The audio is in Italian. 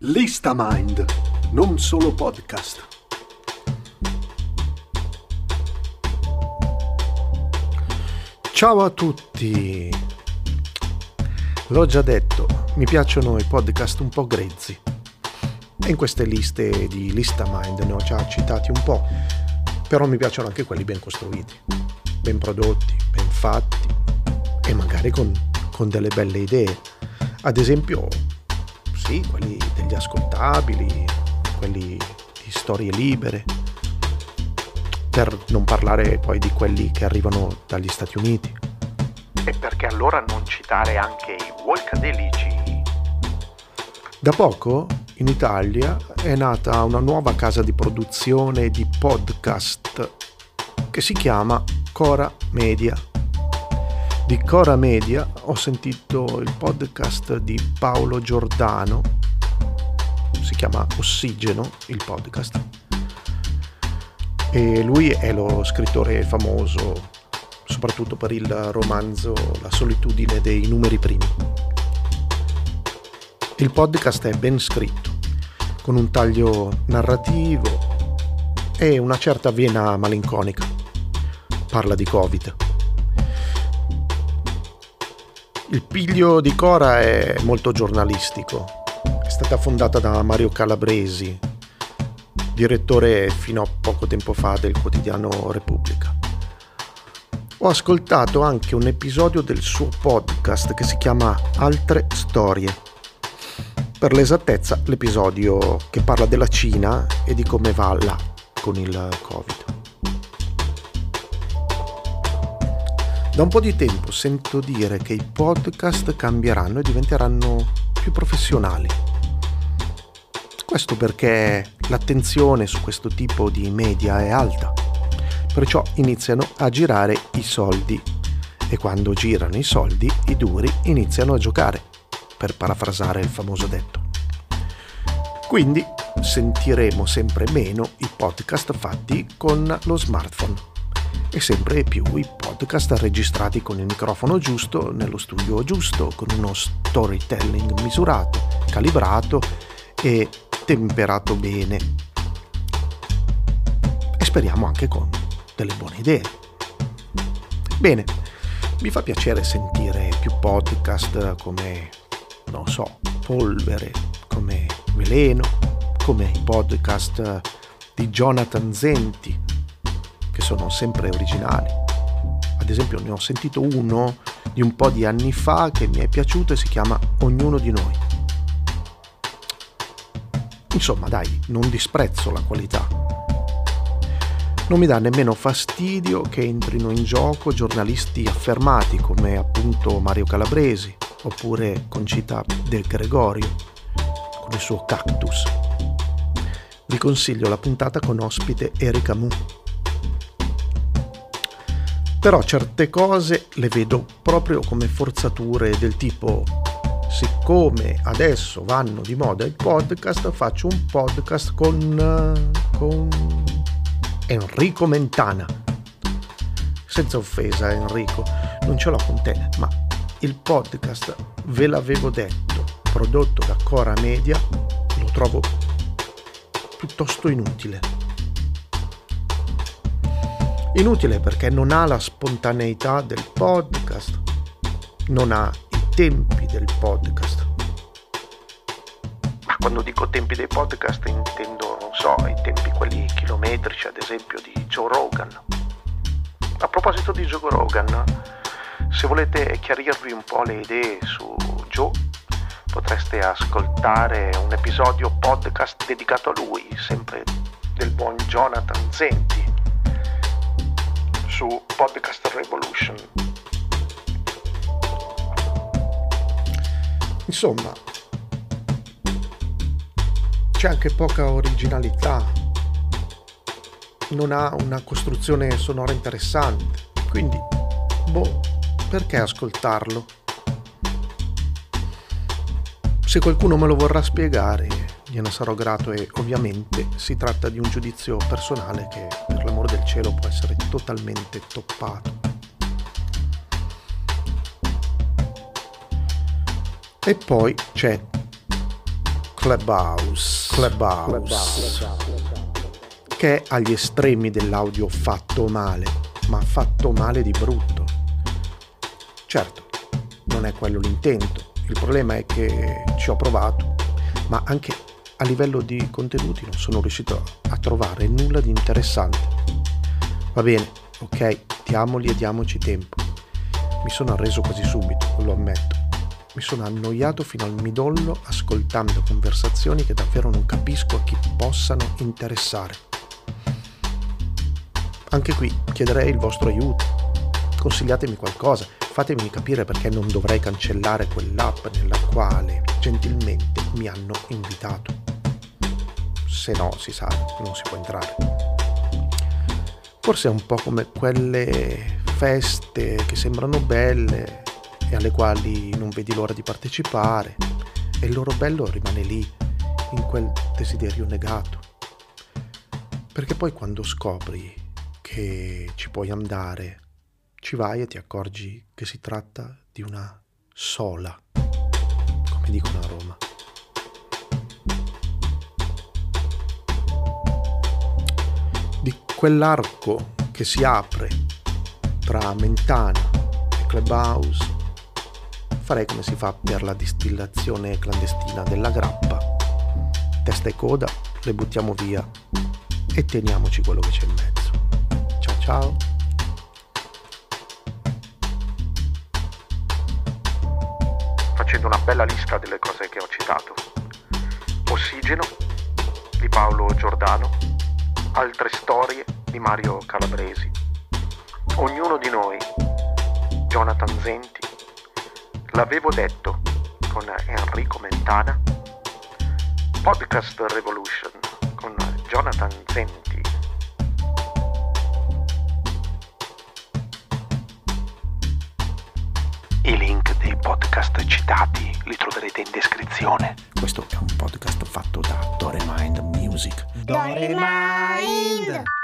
Lista Mind, non solo podcast. Ciao a tutti! L'ho già detto, mi piacciono i podcast un po' grezzi. E in queste liste di Lista Mind ne ho già citati un po', però mi piacciono anche quelli ben costruiti, ben prodotti, ben fatti e magari con, con delle belle idee. Ad esempio, sì, quelli degli ascoltabili, quelli di storie libere, per non parlare poi di quelli che arrivano dagli Stati Uniti. E perché allora non citare anche i Walkadelici? Da poco in Italia è nata una nuova casa di produzione di podcast che si chiama Cora Media. Di Cora Media ho sentito il podcast di Paolo Giordano, si chiama Ossigeno il podcast, e lui è lo scrittore famoso soprattutto per il romanzo La solitudine dei numeri primi. Il podcast è ben scritto, con un taglio narrativo e una certa vena malinconica. Parla di Covid. Il piglio di Cora è molto giornalistico. È stata fondata da Mario Calabresi, direttore fino a poco tempo fa del quotidiano Repubblica. Ho ascoltato anche un episodio del suo podcast che si chiama Altre Storie. Per l'esattezza, l'episodio che parla della Cina e di come va là con il Covid. Da un po' di tempo sento dire che i podcast cambieranno e diventeranno più professionali. Questo perché l'attenzione su questo tipo di media è alta, perciò iniziano a girare i soldi e quando girano i soldi i duri iniziano a giocare, per parafrasare il famoso detto. Quindi sentiremo sempre meno i podcast fatti con lo smartphone e sempre più i podcast registrati con il microfono giusto, nello studio giusto, con uno storytelling misurato, calibrato e temperato bene. E speriamo anche con delle buone idee. Bene, mi fa piacere sentire più podcast come, non so, Polvere, come Veleno, come i podcast di Jonathan Zenti, sono sempre originali. Ad esempio ne ho sentito uno di un po' di anni fa che mi è piaciuto e si chiama Ognuno di noi. Insomma, dai, non disprezzo la qualità. Non mi dà nemmeno fastidio che entrino in gioco giornalisti affermati come appunto Mario Calabresi oppure Concita Del Gregorio con il suo cactus. Vi consiglio la puntata con ospite Erika Mu però certe cose le vedo proprio come forzature del tipo siccome adesso vanno di moda i podcast faccio un podcast con, con Enrico Mentana. Senza offesa Enrico non ce l'ho con te ma il podcast ve l'avevo detto prodotto da Cora Media lo trovo piuttosto inutile Inutile perché non ha la spontaneità del podcast, non ha i tempi del podcast. Ma quando dico tempi dei podcast intendo, non so, i tempi quelli chilometrici, ad esempio, di Joe Rogan. A proposito di Joe Rogan, se volete chiarirvi un po' le idee su Joe, potreste ascoltare un episodio podcast dedicato a lui, sempre del buon Jonathan Zenti su Podcast Revolution. Insomma, c'è anche poca originalità, non ha una costruzione sonora interessante, quindi, boh, perché ascoltarlo? Se qualcuno me lo vorrà spiegare, gliene sarò grato e ovviamente si tratta di un giudizio personale che per l'amore cielo può essere totalmente toppato. E poi c'è Clubhouse, Clubhouse, che è agli estremi dell'audio fatto male, ma fatto male di brutto. Certo, non è quello l'intento, il problema è che ci ho provato, ma anche a livello di contenuti non sono riuscito a trovare nulla di interessante. Va bene, ok, diamoli e diamoci tempo. Mi sono arreso quasi subito, lo ammetto. Mi sono annoiato fino al midollo ascoltando conversazioni che davvero non capisco a chi possano interessare. Anche qui chiederei il vostro aiuto. Consigliatemi qualcosa, fatemi capire perché non dovrei cancellare quell'app nella quale gentilmente mi hanno invitato se no si sa, non si può entrare. Forse è un po' come quelle feste che sembrano belle e alle quali non vedi l'ora di partecipare e il loro bello rimane lì, in quel desiderio negato. Perché poi quando scopri che ci puoi andare, ci vai e ti accorgi che si tratta di una sola, quell'arco che si apre tra Mentana e Clubhouse, farei come si fa per la distillazione clandestina della grappa. Testa e coda le buttiamo via e teniamoci quello che c'è in mezzo. Ciao ciao. Facendo una bella lista delle cose che ho citato. Ossigeno di Paolo Giordano altre storie di Mario Calabresi. Ognuno di noi, Jonathan Zenti, l'avevo detto con Enrico Mentana, Podcast Revolution con Jonathan Zenti. I link dei podcast citati li troverete in descrizione. Questo è un podcast fatto da Dore Mind Music. Dore Mind!